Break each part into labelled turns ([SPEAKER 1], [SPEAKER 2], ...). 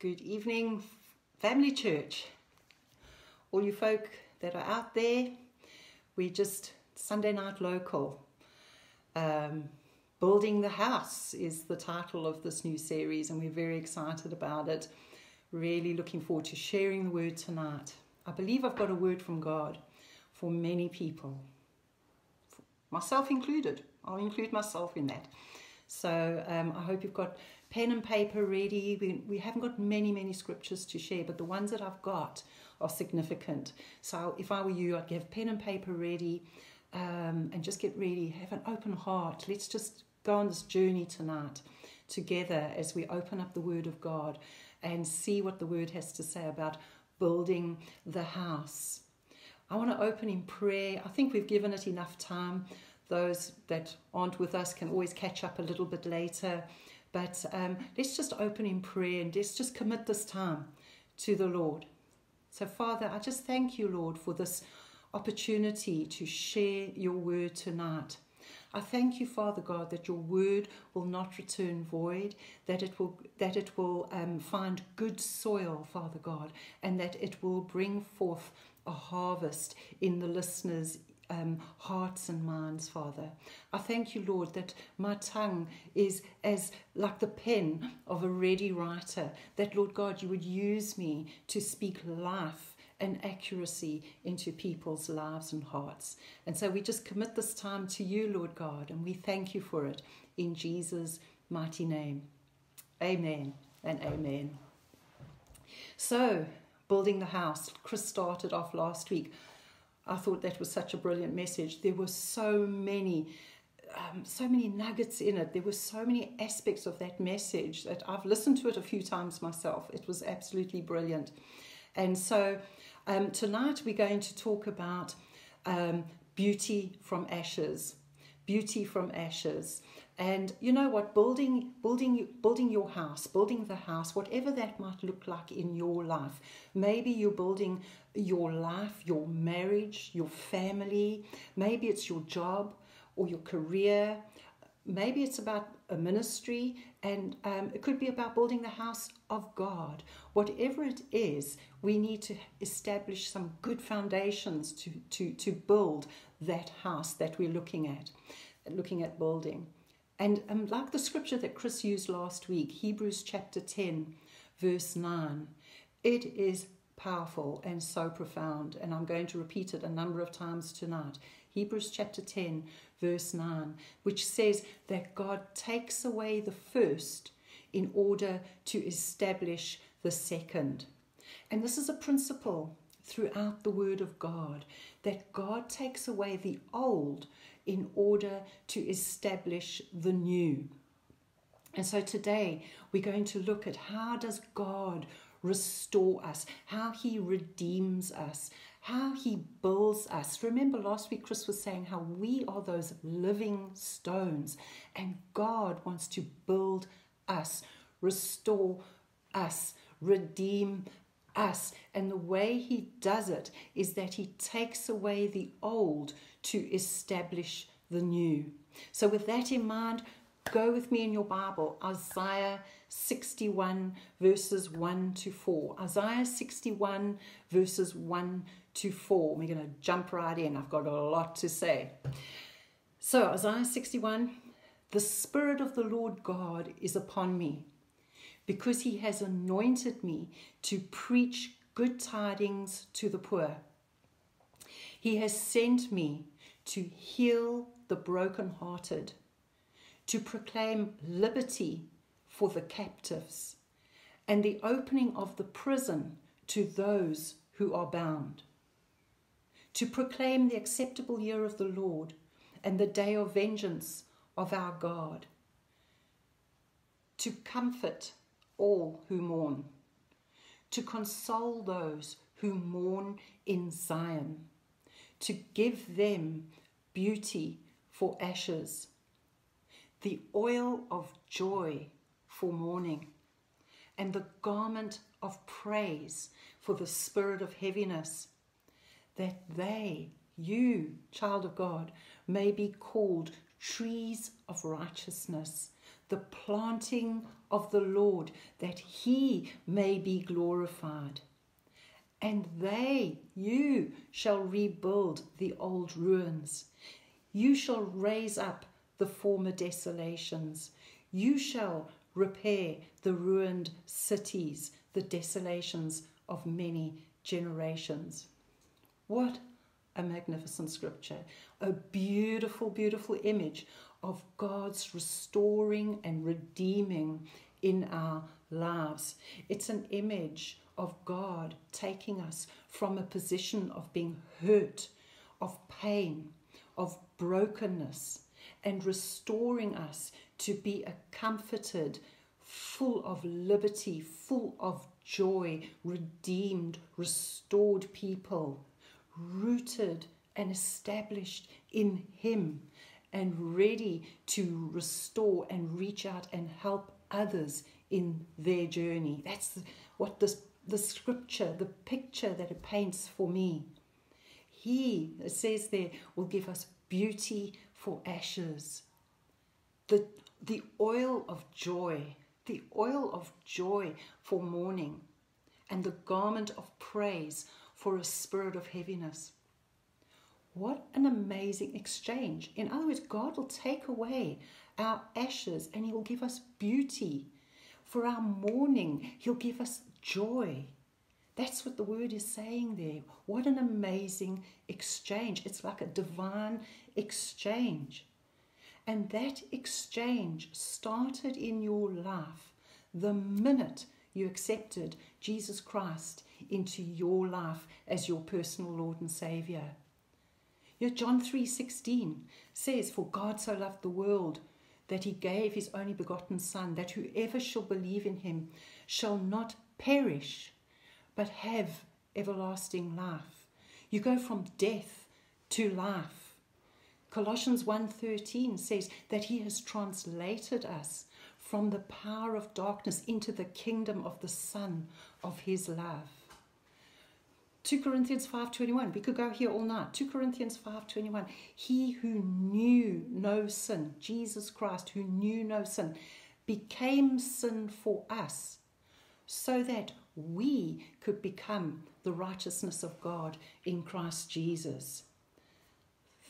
[SPEAKER 1] Good evening, family church. All you folk that are out there, we just Sunday night local. Um, Building the House is the title of this new series, and we're very excited about it. Really looking forward to sharing the word tonight. I believe I've got a word from God for many people, myself included. I'll include myself in that. So um, I hope you've got pen and paper ready. We, we haven't got many, many scriptures to share, but the ones that I've got are significant. So if I were you, I'd have pen and paper ready um, and just get ready. Have an open heart. Let's just go on this journey tonight together as we open up the Word of God and see what the Word has to say about building the house. I want to open in prayer. I think we've given it enough time. Those that aren't with us can always catch up a little bit later. But um, let's just open in prayer and let's just commit this time to the Lord. So, Father, I just thank you, Lord, for this opportunity to share your word tonight. I thank you, Father God, that your word will not return void, that it will that it will um, find good soil, Father God, and that it will bring forth a harvest in the listeners' um, hearts and minds, Father. I thank you, Lord, that my tongue is as like the pen of a ready writer, that, Lord God, you would use me to speak life and accuracy into people's lives and hearts. And so we just commit this time to you, Lord God, and we thank you for it in Jesus' mighty name. Amen and amen. So, building the house, Chris started off last week. I thought that was such a brilliant message. There were so many, um, so many nuggets in it. There were so many aspects of that message that I've listened to it a few times myself. It was absolutely brilliant. And so um, tonight we're going to talk about um, beauty from ashes. Beauty from ashes. And you know what? Building, building, building your house, building the house, whatever that might look like in your life. Maybe you're building your life, your marriage, your family. Maybe it's your job or your career. Maybe it's about a ministry, and um, it could be about building the house of God. Whatever it is, we need to establish some good foundations to, to, to build that house that we're looking at, looking at building. And um, like the scripture that Chris used last week, Hebrews chapter 10, verse 9, it is powerful and so profound. And I'm going to repeat it a number of times tonight. Hebrews chapter 10, verse 9, which says that God takes away the first in order to establish the second. And this is a principle throughout the Word of God that God takes away the old in order to establish the new. And so today we're going to look at how does God restore us, how he redeems us, how he builds us. Remember last week Chris was saying how we are those living stones and God wants to build us, restore us, redeem us. And the way he does it is that he takes away the old to establish the new. So, with that in mind, go with me in your Bible, Isaiah 61, verses 1 to 4. Isaiah 61, verses 1 to 4. We're going to jump right in. I've got a lot to say. So, Isaiah 61 The Spirit of the Lord God is upon me because he has anointed me to preach good tidings to the poor. He has sent me to heal the brokenhearted, to proclaim liberty for the captives, and the opening of the prison to those who are bound, to proclaim the acceptable year of the Lord and the day of vengeance of our God, to comfort all who mourn, to console those who mourn in Zion, to give them beauty for ashes, the oil of joy for mourning, and the garment of praise for the spirit of heaviness, that they, you, child of God, may be called trees of righteousness the planting of the Lord, that he may be glorified. And they, you, shall rebuild the old ruins. You shall raise up the former desolations. You shall repair the ruined cities, the desolations of many generations. What a magnificent scripture. A beautiful, beautiful image of God's restoring and redeeming in our lives. It's an image of God taking us from a position of being hurt, of pain, of brokenness, and restoring us to be a comforted, full of liberty, full of joy, redeemed, restored people, rooted and established in Him, and ready to restore and reach out and help others in their journey. That's what this, the scripture, the picture that it paints for me. He, it says there, will give us beauty for ashes. The, the oil of joy, the oil of joy for mourning, and the garment of praise for a spirit of heaviness. What an amazing exchange. In other words, God will take away our ashes and He will give us beauty. For our mourning, He'll give us joy. That's what the word is saying there. What an amazing exchange. It's like a divine exchange. And that exchange started in your life the minute you accepted Jesus Christ into your life as your personal Lord and Savior. You John 3:16 says, "For God so loved the world that he gave his only begotten Son, that whoever shall believe in him shall not perish, but have everlasting life." You go from death to life. Colossians 1:13 says that he has translated us from the power of darkness into the kingdom of the son of his love. 2 Corinthians 5:21 we could go here all night. 2 Corinthians 5:21 he who knew no sin Jesus Christ who knew no sin became sin for us so that we could become the righteousness of God in Christ Jesus.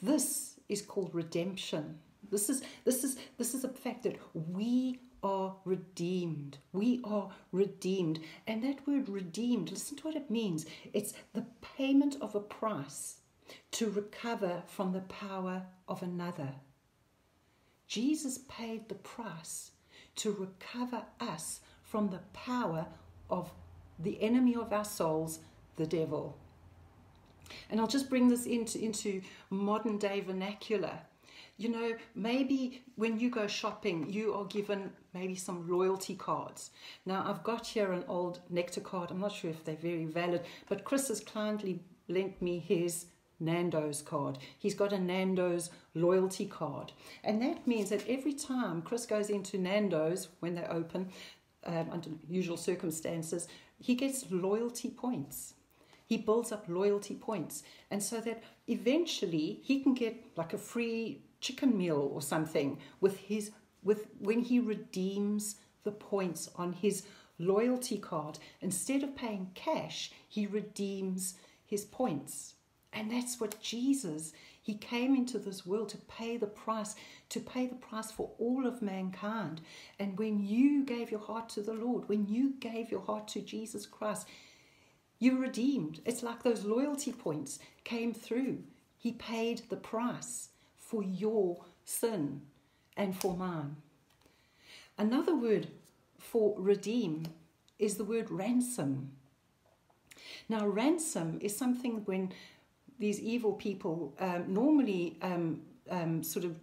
[SPEAKER 1] This is called redemption. This is this is this is a fact that we are redeemed. We are redeemed. And that word redeemed, listen to what it means. It's the payment of a price to recover from the power of another. Jesus paid the price to recover us from the power of the enemy of our souls, the devil. And I'll just bring this into, into modern day vernacular. You know, maybe when you go shopping, you are given maybe some loyalty cards. Now, I've got here an old Nectar card. I'm not sure if they're very valid, but Chris has kindly lent me his Nando's card. He's got a Nando's loyalty card. And that means that every time Chris goes into Nando's when they open, um, under usual circumstances, he gets loyalty points he builds up loyalty points. And so that eventually he can get like a free chicken meal or something with his with when he redeems the points on his loyalty card. Instead of paying cash, he redeems his points. And that's what Jesus, he came into this world to pay the price, to pay the price for all of mankind. And when you gave your heart to the Lord, when you gave your heart to Jesus Christ, you're redeemed. It's like those loyalty points came through. He paid the price for your sin and for mine. Another word for redeem is the word ransom. Now, ransom is something when these evil people um, normally um, um, sort of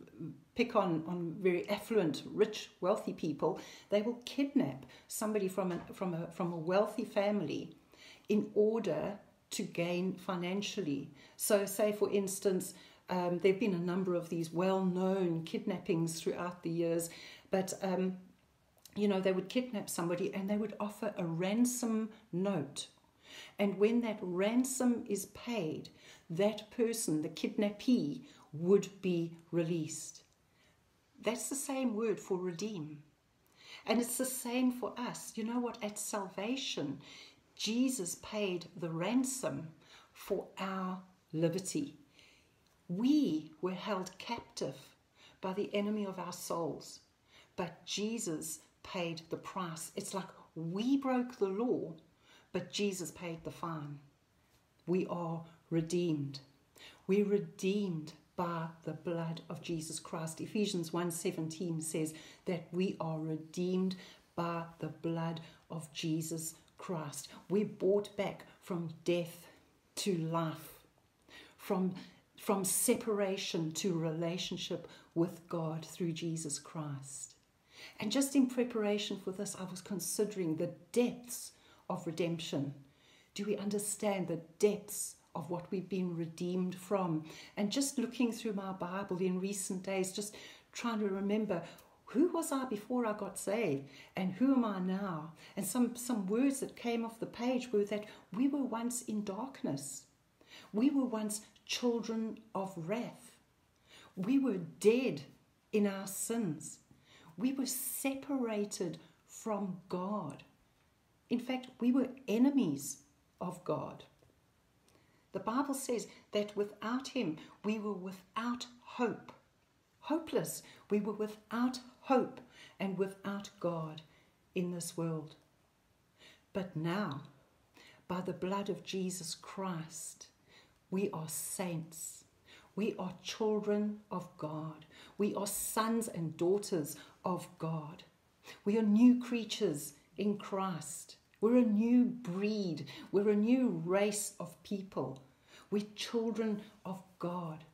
[SPEAKER 1] pick on, on very affluent, rich, wealthy people, they will kidnap somebody from a, from a, from a wealthy family in order to gain financially. So, say for instance, um, there have been a number of these well known kidnappings throughout the years, but um, you know, they would kidnap somebody and they would offer a ransom note. And when that ransom is paid, that person, the kidnappee, would be released. That's the same word for redeem. And it's the same for us. You know what? At salvation, Jesus paid the ransom for our liberty. We were held captive by the enemy of our souls, but Jesus paid the price. It's like we broke the law, but Jesus paid the fine. We are redeemed. We're redeemed by the blood of Jesus Christ. Ephesians 1:17 says that we are redeemed by the blood of Jesus Christ. We're bought back from death to life, from, from separation to relationship with God through Jesus Christ. And just in preparation for this, I was considering the depths of redemption. Do we understand the depths of what we've been redeemed from? And just looking through my Bible in recent days, just trying to remember who was I before I got saved and who am I now? And some, some words that came off the page were that we were once in darkness. We were once children of wrath. We were dead in our sins. We were separated from God. In fact, we were enemies of God. The Bible says that without Him, we were without hope. Hopeless. We were without hope and without God in this world. But now, by the blood of Jesus Christ, we are saints. We are children of God. We are sons and daughters of God. We are new creatures in Christ. We're a new breed. We're a new race of people. We're children of God.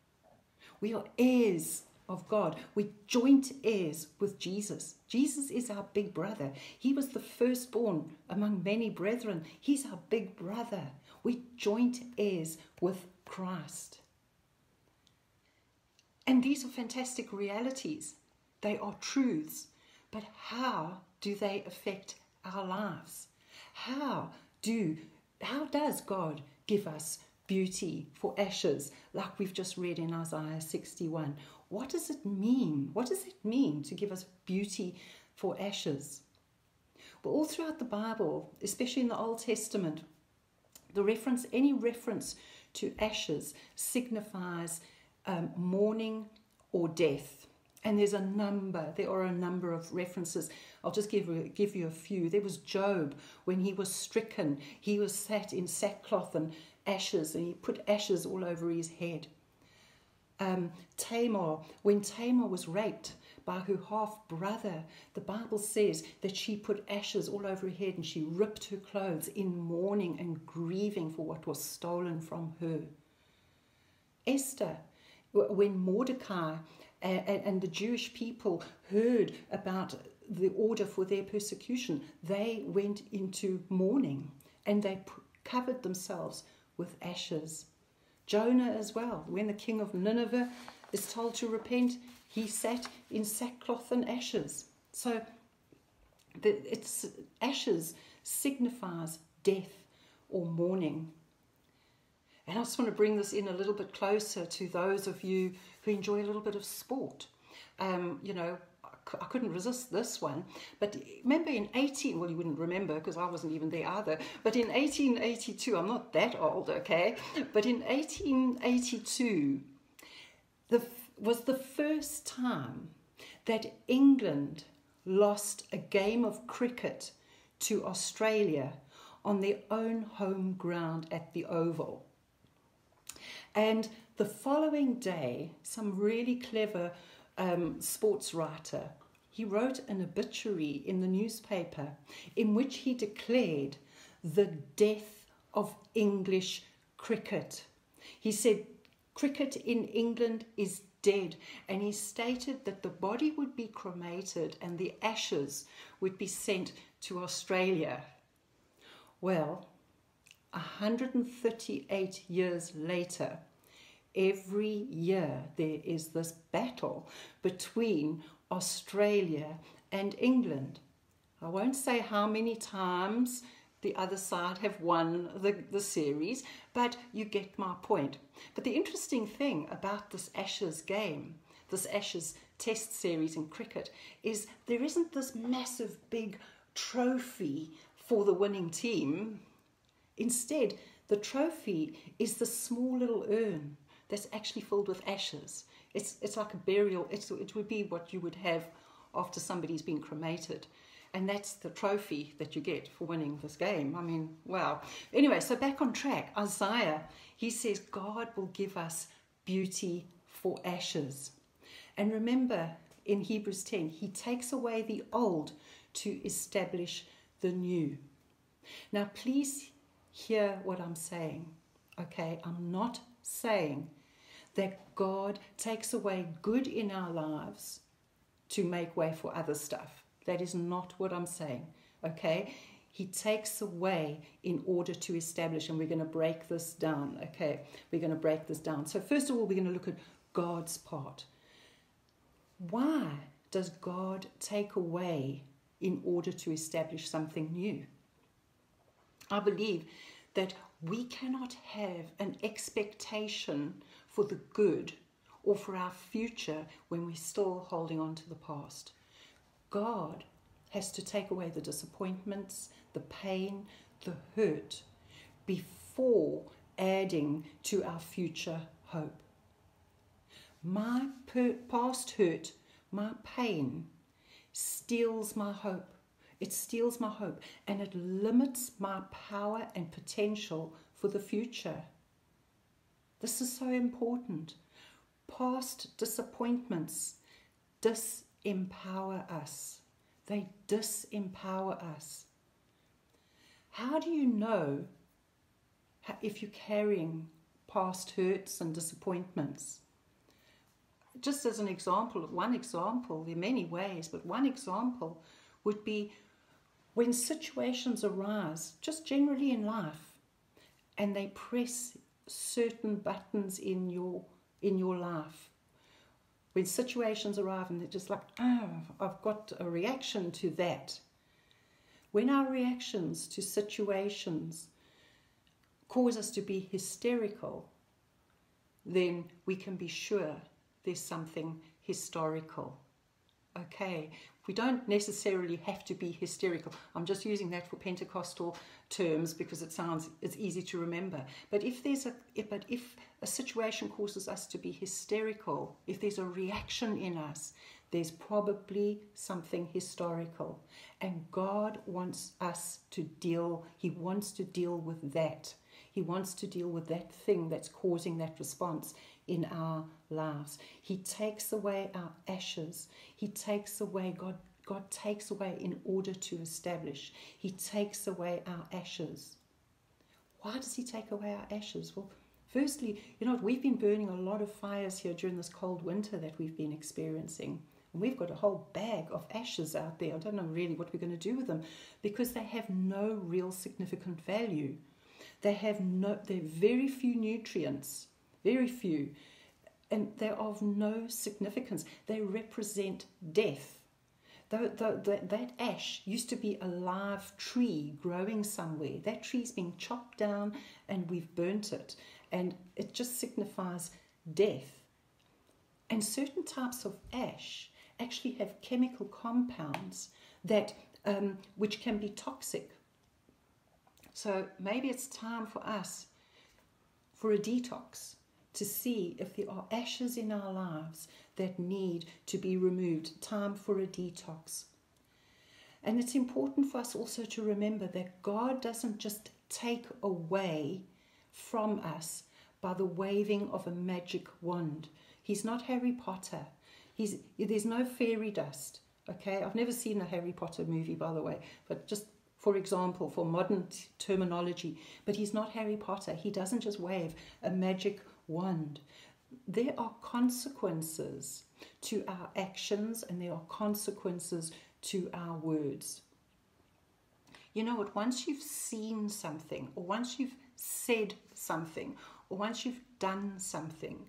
[SPEAKER 1] We are heirs of God. We're joint heirs with Jesus. Jesus is our big brother. He was the firstborn among many brethren. He's our big brother. We're joint heirs with Christ. And these are fantastic realities. They are truths. But how do they affect our lives? How do how does God give us beauty for ashes, like we've just read in Isaiah 61? What does it mean? What does it mean to give us beauty for ashes? Well, all throughout the Bible, especially in the Old Testament, the reference, any reference to ashes signifies um, mourning or death. And there's a number, there are a number of references. I'll just give, give you a few. There was Job when he was stricken, he was sat in sackcloth and ashes, and he put ashes all over his head um, Tamar, when Tamar was raped by her half brother, the Bible says that she put ashes all over her head and she ripped her clothes in mourning and grieving for what was stolen from her. Esther, when Mordecai and the Jewish people heard about the order for their persecution, they went into mourning and they covered themselves with ashes. Jonah as well. When the king of Nineveh is told to repent, he sat in sackcloth and ashes. So the, it's ashes signifies death or mourning. And I just want to bring this in a little bit closer to those of you who enjoy a little bit of sport. Um, you know, I couldn't resist this one. But remember in 18, well, you wouldn't remember because I wasn't even there either. But in 1882, I'm not that old, okay? But in 1882, the, was the first time that England lost a game of cricket to Australia on their own home ground at the Oval. And the following day, some really clever um, sports writer, he wrote an obituary in the newspaper in which he declared the death of English cricket. He said, Cricket in England is dead, and he stated that the body would be cremated and the ashes would be sent to Australia. Well, 138 years later, every year there is this battle between Australia and England. I won't say how many times the other side have won the, the series, but you get my point. But the interesting thing about this Ashes game, this Ashes test series in cricket is there isn't this massive big trophy for the winning team. Instead, the trophy is the small little urn that's actually filled with ashes. It's, it's like a burial, it's, it would be what you would have after somebody's been cremated. And that's the trophy that you get for winning this game. I mean, wow. Anyway, so back on track. Isaiah, he says, God will give us beauty for ashes. And remember, in Hebrews 10, he takes away the old to establish the new. Now, please hear what I'm saying. Okay, I'm not saying that God takes away good in our lives to make way for other stuff. That is not what I'm saying. Okay? He takes away in order to establish, and we're going to break this down. Okay? We're going to break this down. So, first of all, we're going to look at God's part. Why does God take away in order to establish something new? I believe that we cannot have an expectation for the good or for our future when we're still holding on to the past. God has to take away the disappointments, the pain, the hurt before adding to our future hope. My past hurt, my pain, steals my hope. It steals my hope and it limits my power and potential for the future. This is so important. Past disappointments disempower us. They disempower us. How do you know if you're carrying past hurts and disappointments? Just as an example, one example, there are many ways, but one example would be when situations arise, just generally in life, and they press certain buttons in your in your life. When situations arrive and they're just like, oh, I've got a reaction to that. When our reactions to situations cause us to be hysterical, then we can be sure there's something historical. Okay, we don't necessarily have to be hysterical. I'm just using that for Pentecostal terms because it sounds it's easy to remember. But if there's a but if a situation causes us to be hysterical, if there's a reaction in us, there's probably something historical. And God wants us to deal, He wants to deal with that. He wants to deal with that thing that's causing that response in our lives. He takes away our ashes. He takes away, God, God takes away in order to establish. He takes away our ashes. Why does He take away our ashes? Well, firstly, you know, we've been burning a lot of fires here during this cold winter that we've been experiencing. And we've got a whole bag of ashes out there. I don't know really what we're going to do with them because they have no real significant value. They have no, they're very few nutrients very few, and they're of no significance. They represent death. The, the, the, that ash used to be a live tree growing somewhere. That tree's been chopped down and we've burnt it, and it just signifies death. And certain types of ash actually have chemical compounds that um, which can be toxic. So maybe it's time for us for a detox to see if there are ashes in our lives that need to be removed. Time for a detox. And it's important for us also to remember that God doesn't just take away from us by the waving of a magic wand. He's not Harry Potter. He's, there's no fairy dust. Okay, I've never seen a Harry Potter movie, by the way, but just for example, for modern terminology. But he's not Harry Potter. He doesn't just wave a magic wand. There are consequences to our actions and there are consequences to our words. You know what? Once you've seen something, or once you've said something, or once you've done something,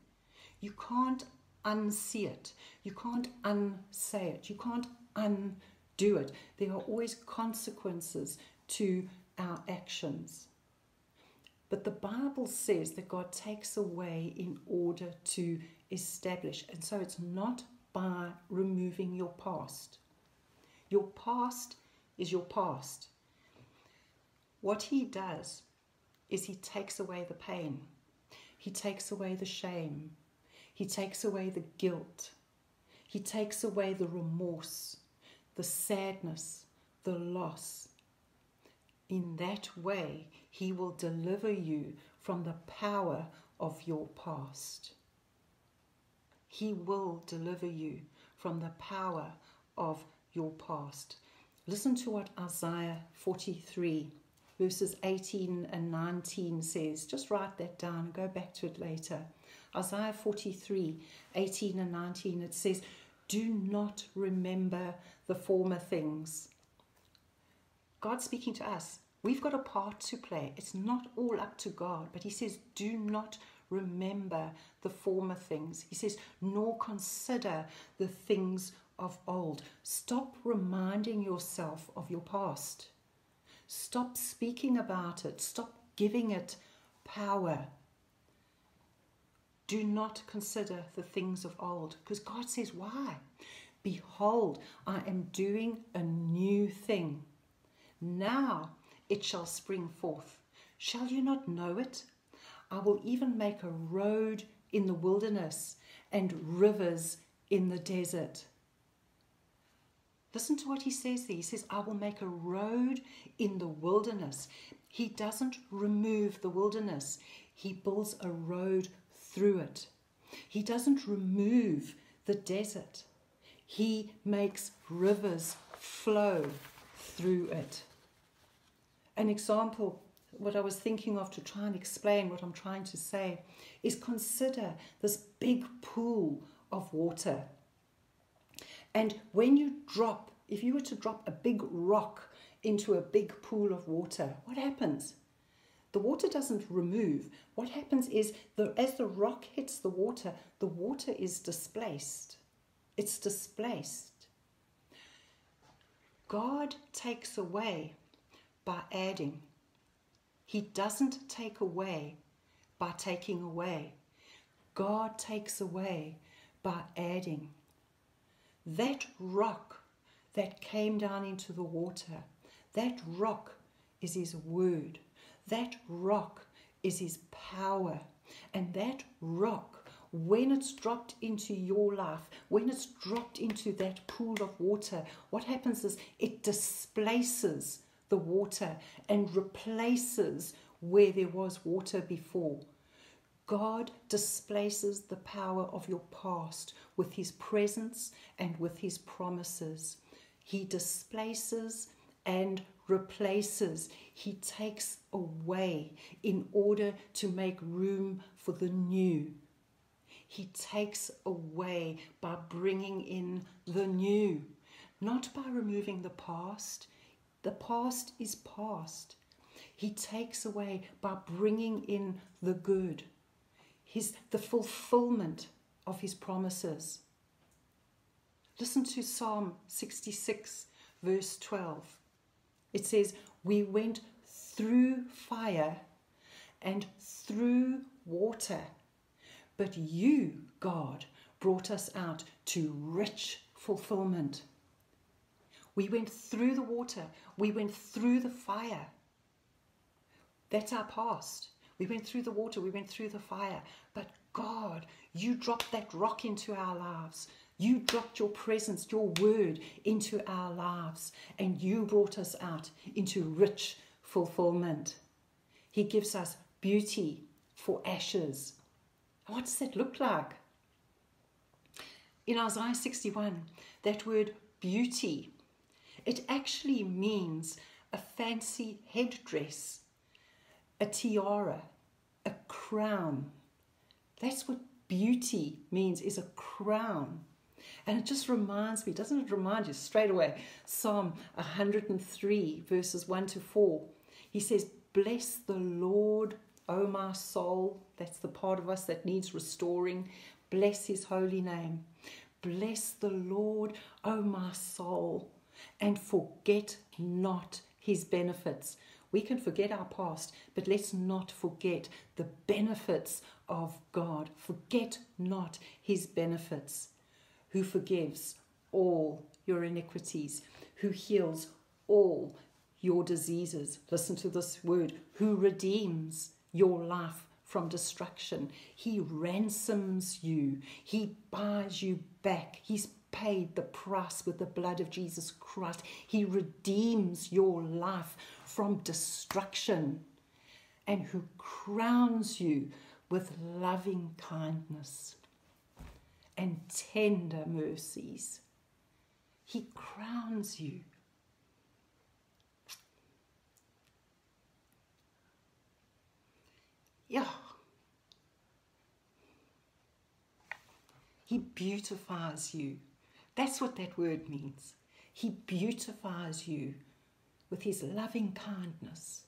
[SPEAKER 1] you can't unsee it. You can't unsay it. You can't undo it. There are always consequences to our actions. But the Bible says that God takes away in order to establish. And so it's not by removing your past. Your past is your past. What he does is he takes away the pain, he takes away the shame, he takes away the guilt, he takes away the remorse, the sadness, the loss. In that way, he will deliver you from the power of your past. He will deliver you from the power of your past. Listen to what Isaiah 43, verses 18 and 19 says. Just write that down, and go back to it later. Isaiah 43, 18 and 19, it says, Do not remember the former things. God speaking to us. We've got a part to play. It's not all up to God, but He says, Do not remember the former things. He says, nor consider the things of old. Stop reminding yourself of your past. Stop speaking about it. Stop giving it power. Do not consider the things of old because God says, Why? Behold, I am doing a new thing. Now it shall spring forth. Shall you not know it? I will even make a road in the wilderness and rivers in the desert. Listen to what he says there. He says, I will make a road in the wilderness. He doesn't remove the wilderness, he builds a road through it. He doesn't remove the desert, he makes rivers flow through it. An example what I was thinking of to try and explain what I'm trying to say is consider this big pool of water. And when you drop, if you were to drop a big rock into a big pool of water, what happens? The water doesn't remove. What happens is the, as the rock hits the water, the water is displaced. It's displaced. God takes away by adding. He doesn't take away by taking away. God takes away by adding. That rock that came down into the water, that rock is His word. That rock is His power. And that rock, when it's dropped into your life, when it's dropped into that pool of water, what happens is it displaces the water and replaces where there was water before. God displaces the power of your past with his presence and with his promises. He displaces and replaces. He takes away in order to make room for the new. He takes away by bringing in the new, not by removing the past. The past is past. He takes away by bringing in the good, his, the fulfillment of his promises. Listen to Psalm 66, verse 12. It says, We went through fire and through water, but you, God, brought us out to rich fulfillment. We went through the water. We went through the fire. That's our past. We went through the water. We went through the fire. But God, you dropped that rock into our lives. You dropped your presence, your word into our lives, and you brought us out into rich fulfillment. He gives us beauty for ashes. What does that look like? In Isaiah 61, that word beauty it actually means a fancy headdress, a tiara, a crown. That's what beauty means, is a crown. And it just reminds me, doesn't it remind you straight away? Psalm 103, verses 1 to 4. He says, Bless the Lord, O my soul. That's the part of us that needs restoring. Bless his holy name. Bless the Lord, O my soul and forget not his benefits. We can forget our past, but let's not forget the benefits of God. Forget not his benefits. Who forgives all your iniquities, who heals all your diseases. Listen to this word who redeems your life from destruction. He ransoms you, He buys you back. He's paid the price with the blood of Jesus Christ. He redeems your life from destruction and who crowns you with loving kindness tender mercies. He crowns you. Yeah. He beautifies you. That's what that word means. He beautifies you with his loving kindness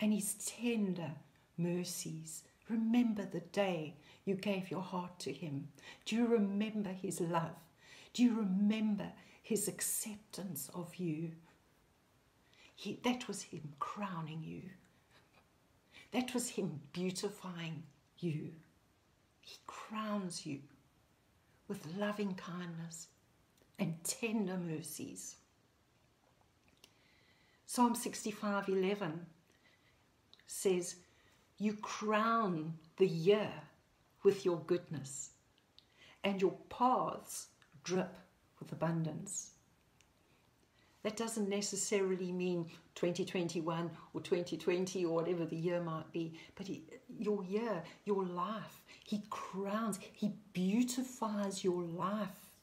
[SPEAKER 1] and his tender mercies. Remember the day you gave your heart to him. Do you remember his love? Do you remember his acceptance of you? He, that was him crowning you. That was him beautifying you. He crowns you with loving kindness and tender mercies. Psalm 65:11 says, "You crown the year with your goodness, and your paths drip with abundance." That doesn't necessarily mean 2021 or 2020 or whatever the year might be, but he, your year, your life, He crowns, He beautifies your life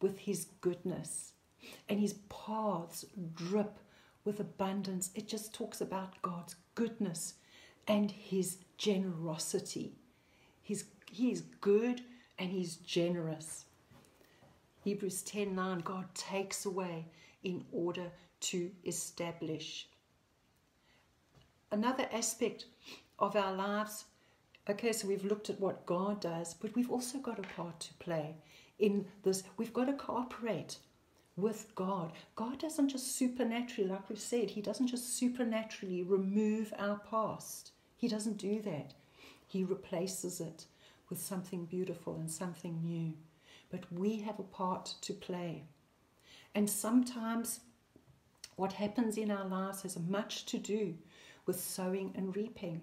[SPEAKER 1] with His goodness. And His paths drip with abundance. It just talks about God's goodness and His generosity. He's, he is good and He's generous. Hebrews 10 9, God takes away in order to establish. Another aspect of our lives, okay, so we've looked at what God does, but we've also got a part to play in this. We've got to cooperate with God. God doesn't just supernaturally, like we've said, He doesn't just supernaturally remove our past. He doesn't do that. He replaces it with something beautiful and something new. But we have a part to play. And sometimes what happens in our lives has much to do with sowing and reaping.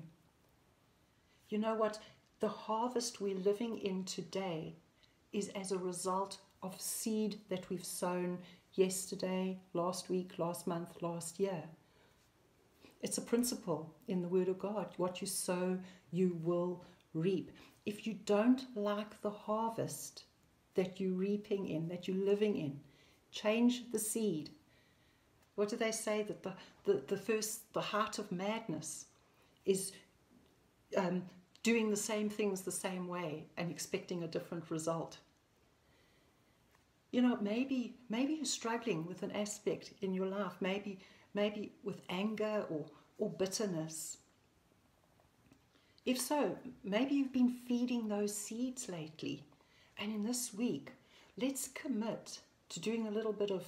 [SPEAKER 1] You know what? The harvest we're living in today is as a result of seed that we've sown yesterday, last week, last month, last year. It's a principle in the Word of God. What you sow, you will reap. If you don't like the harvest that you're reaping in, that you're living in, change the seed. What do they say? That the, the, the first, the heart of madness is um, doing the same things the same way and expecting a different result. You know, maybe maybe you're struggling with an aspect in your life, maybe maybe with anger or, or bitterness. If so, maybe you've been feeding those seeds lately. And in this week, let's commit to doing a little bit of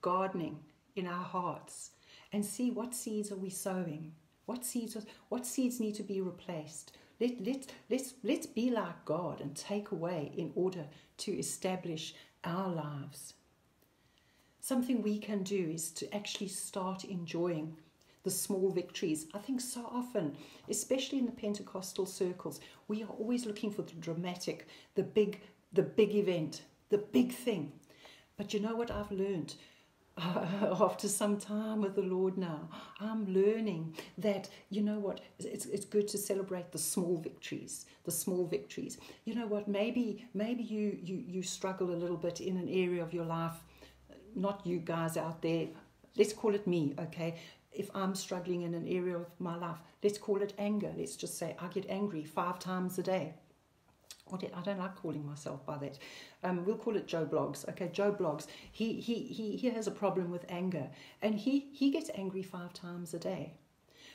[SPEAKER 1] gardening in our hearts and see what seeds are we sowing what seeds what seeds need to be replaced let, let, let's, let's be like god and take away in order to establish our lives something we can do is to actually start enjoying the small victories. I think so often, especially in the Pentecostal circles, we are always looking for the dramatic, the big, the big event, the big thing. But you know what I've learned? Uh, after some time with the Lord now, I'm learning that, you know what, it's, it's good to celebrate the small victories, the small victories. You know what, maybe, maybe you, you, you struggle a little bit in an area of your life, not you guys out there, let's call it me, okay? If I'm struggling in an area of my life, let's call it anger. Let's just say I get angry five times a day. What I don't like calling myself by that. Um, we'll call it Joe Bloggs. Okay, Joe Bloggs. He, he, he, he has a problem with anger and he, he gets angry five times a day.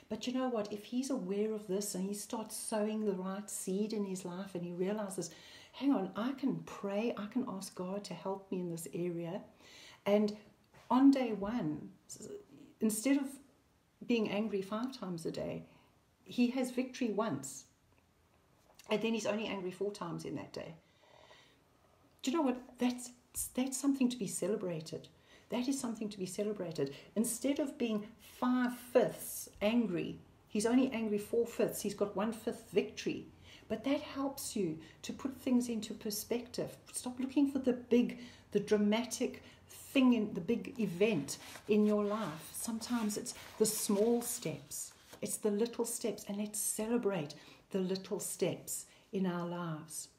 [SPEAKER 1] But you know what? If he's aware of this and he starts sowing the right seed in his life and he realizes, hang on, I can pray, I can ask God to help me in this area. And on day one, instead of being angry five times a day, he has victory once and then he's only angry four times in that day. Do you know what? That's, that's something to be celebrated. That is something to be celebrated. Instead of being five fifths angry, he's only angry four fifths, he's got one fifth victory. But that helps you to put things into perspective. Stop looking for the big, the dramatic thing in the big event in your life. Sometimes it's the small steps, it's the little steps, and let's celebrate the little steps in our lives.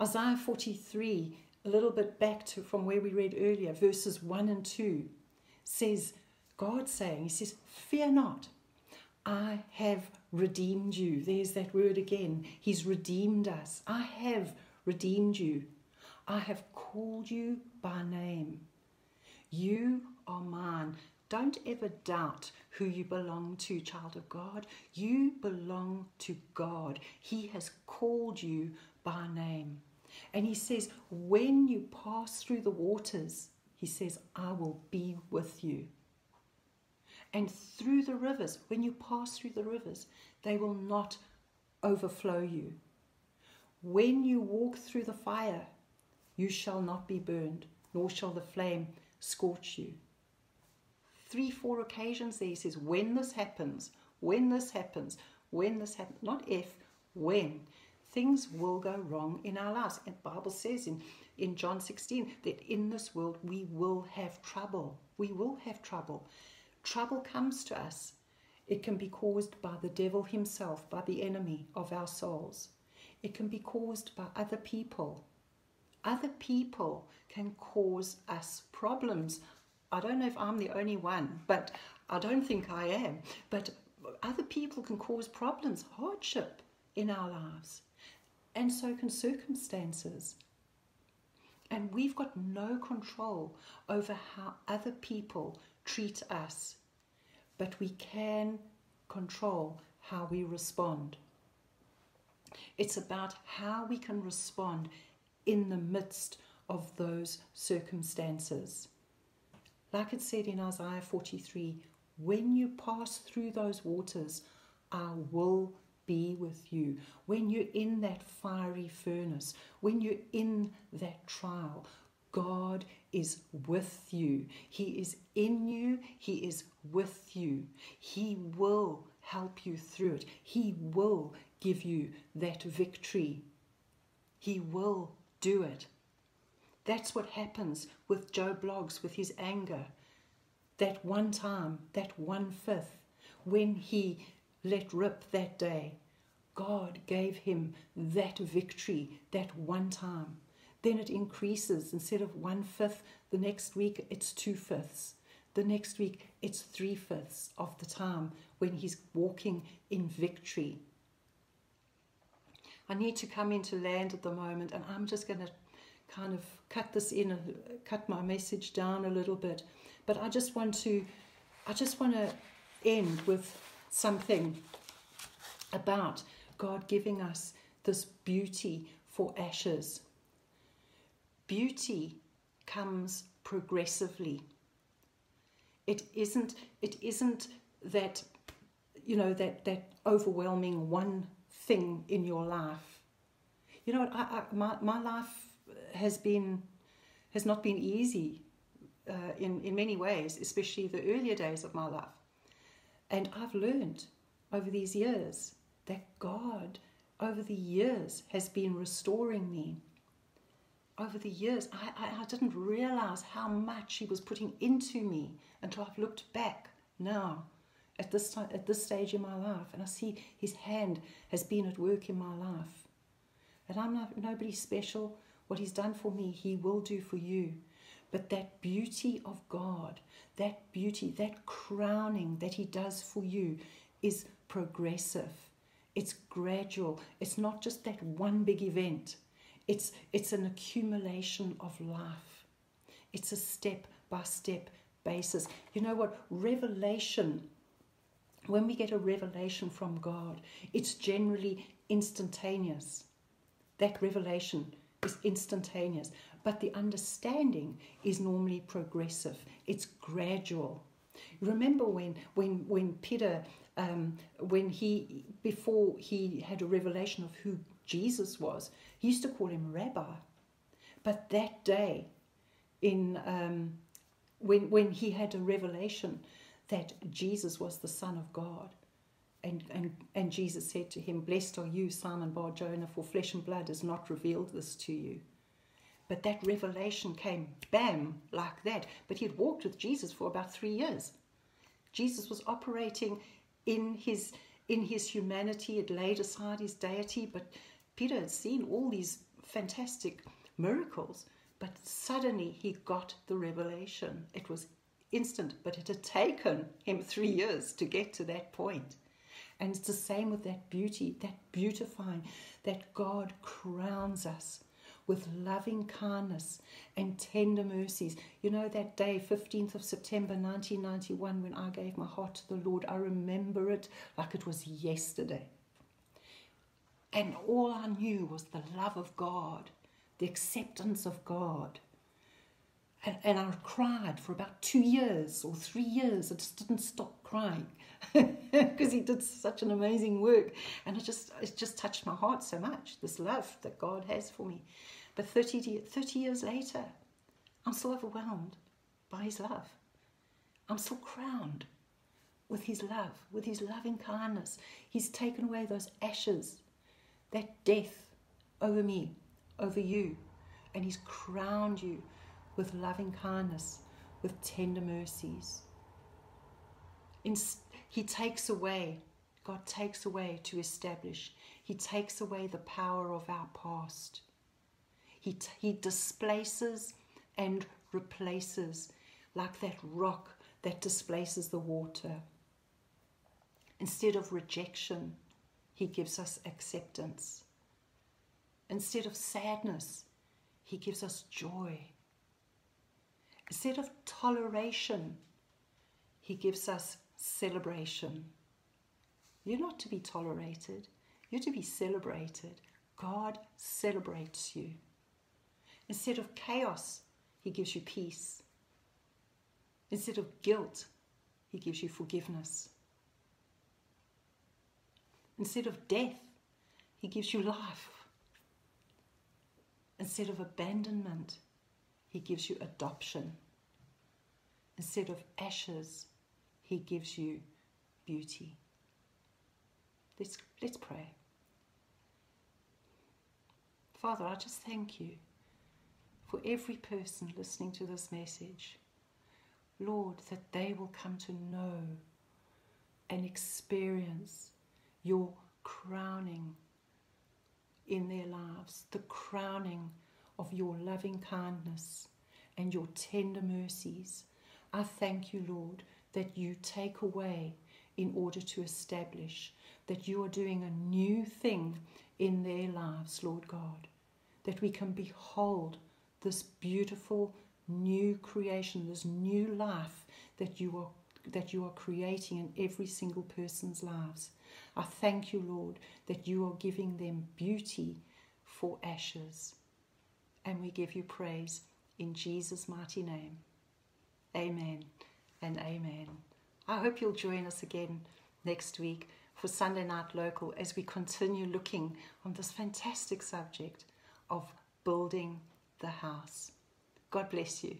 [SPEAKER 1] Isaiah 43, a little bit back to from where we read earlier, verses 1 and 2, says, God saying, He says, Fear not, I have redeemed you. There's that word again. He's redeemed us. I have redeemed you. I have called you by name. You are mine. Don't ever doubt who you belong to, child of God. You belong to God. He has called you by name. And He says, when you pass through the waters, He says, I will be with you. And through the rivers, when you pass through the rivers, they will not overflow you. When you walk through the fire, you shall not be burned, nor shall the flame scorch you. Three, four occasions there he says, when this happens, when this happens, when this happens, not if, when. Things will go wrong in our lives. And the Bible says in, in John 16 that in this world we will have trouble. We will have trouble. Trouble comes to us. It can be caused by the devil himself, by the enemy of our souls. It can be caused by other people other people can cause us problems. I don't know if I'm the only one, but I don't think I am. But other people can cause problems, hardship in our lives, and so can circumstances. And we've got no control over how other people treat us, but we can control how we respond. It's about how we can respond in the midst of those circumstances. Like it said in Isaiah 43 when you pass through those waters, I will be with you. When you're in that fiery furnace, when you're in that trial, God is with you. He is in you. He is with you. He will help you through it. He will give you that victory. He will do it. That's what happens with Joe Bloggs with his anger. That one time, that one fifth, when he let rip that day, God gave him that victory that one time. Then it increases. Instead of one fifth, the next week it's two fifths. The next week it's three fifths of the time when he's walking in victory. I need to come into land at the moment, and I'm just going to kind of cut this in and cut my message down a little bit. But I just want to, I just want to end with something about God giving us this beauty for ashes. Beauty comes progressively. It isn't. It isn't that, you know, that that overwhelming one thing in your life. You know? I, I, my, my life has been has not been easy uh, in in many ways, especially the earlier days of my life. And I've learned over these years that God, over the years, has been restoring me. Over the years, I, I, I didn't realize how much He was putting into me until I've looked back now at this time, at this stage in my life, and I see His hand has been at work in my life. And I'm not nobody special. What He's done for me, He will do for you. But that beauty of God, that beauty, that crowning that He does for you, is progressive. It's gradual. It's not just that one big event. It's it's an accumulation of life. It's a step by step basis. You know what? Revelation when we get a revelation from God, it's generally instantaneous. That revelation is instantaneous, but the understanding is normally progressive, it's gradual. Remember when, when, when Peter, um, when he, before he had a revelation of who Jesus was, he used to call him Rabbi. But that day, in um, when when he had a revelation that Jesus was the Son of God, and, and, and Jesus said to him, Blessed are you, Simon Bar Jonah, for flesh and blood has not revealed this to you. But that revelation came bam, like that. But he had walked with Jesus for about three years. Jesus was operating in his in his humanity, had laid aside his deity, but Peter had seen all these fantastic miracles. But suddenly he got the revelation. It was instant, but it had taken him three years to get to that point. And it's the same with that beauty, that beautifying, that God crowns us with loving kindness and tender mercies. You know, that day, 15th of September 1991, when I gave my heart to the Lord, I remember it like it was yesterday. And all I knew was the love of God, the acceptance of God. And, and I cried for about two years or three years. I just didn't stop crying because he did such an amazing work. And it just, it just touched my heart so much, this love that God has for me. But 30, 30 years later, I'm still overwhelmed by his love. I'm still crowned with his love, with his loving kindness. He's taken away those ashes, that death over me, over you, and he's crowned you with loving kindness, with tender mercies. In, he takes away, God takes away to establish. He takes away the power of our past. He, he displaces and replaces like that rock that displaces the water. Instead of rejection, he gives us acceptance. Instead of sadness, he gives us joy. Instead of toleration, he gives us celebration. You're not to be tolerated, you're to be celebrated. God celebrates you. Instead of chaos, He gives you peace. Instead of guilt, He gives you forgiveness. Instead of death, He gives you life. Instead of abandonment, He gives you adoption. Instead of ashes, He gives you beauty. Let's, let's pray. Father, I just thank you for every person listening to this message. Lord, that they will come to know and experience your crowning in their lives, the crowning of your loving kindness and your tender mercies. I thank you, Lord, that you take away in order to establish, that you are doing a new thing in their lives, Lord God, that we can behold this beautiful new creation, this new life that you are that you are creating in every single person's lives. I thank you, Lord, that you are giving them beauty for ashes. And we give you praise in Jesus' mighty name. Amen and amen. I hope you'll join us again next week for Sunday Night Local as we continue looking on this fantastic subject of building the house. God bless you.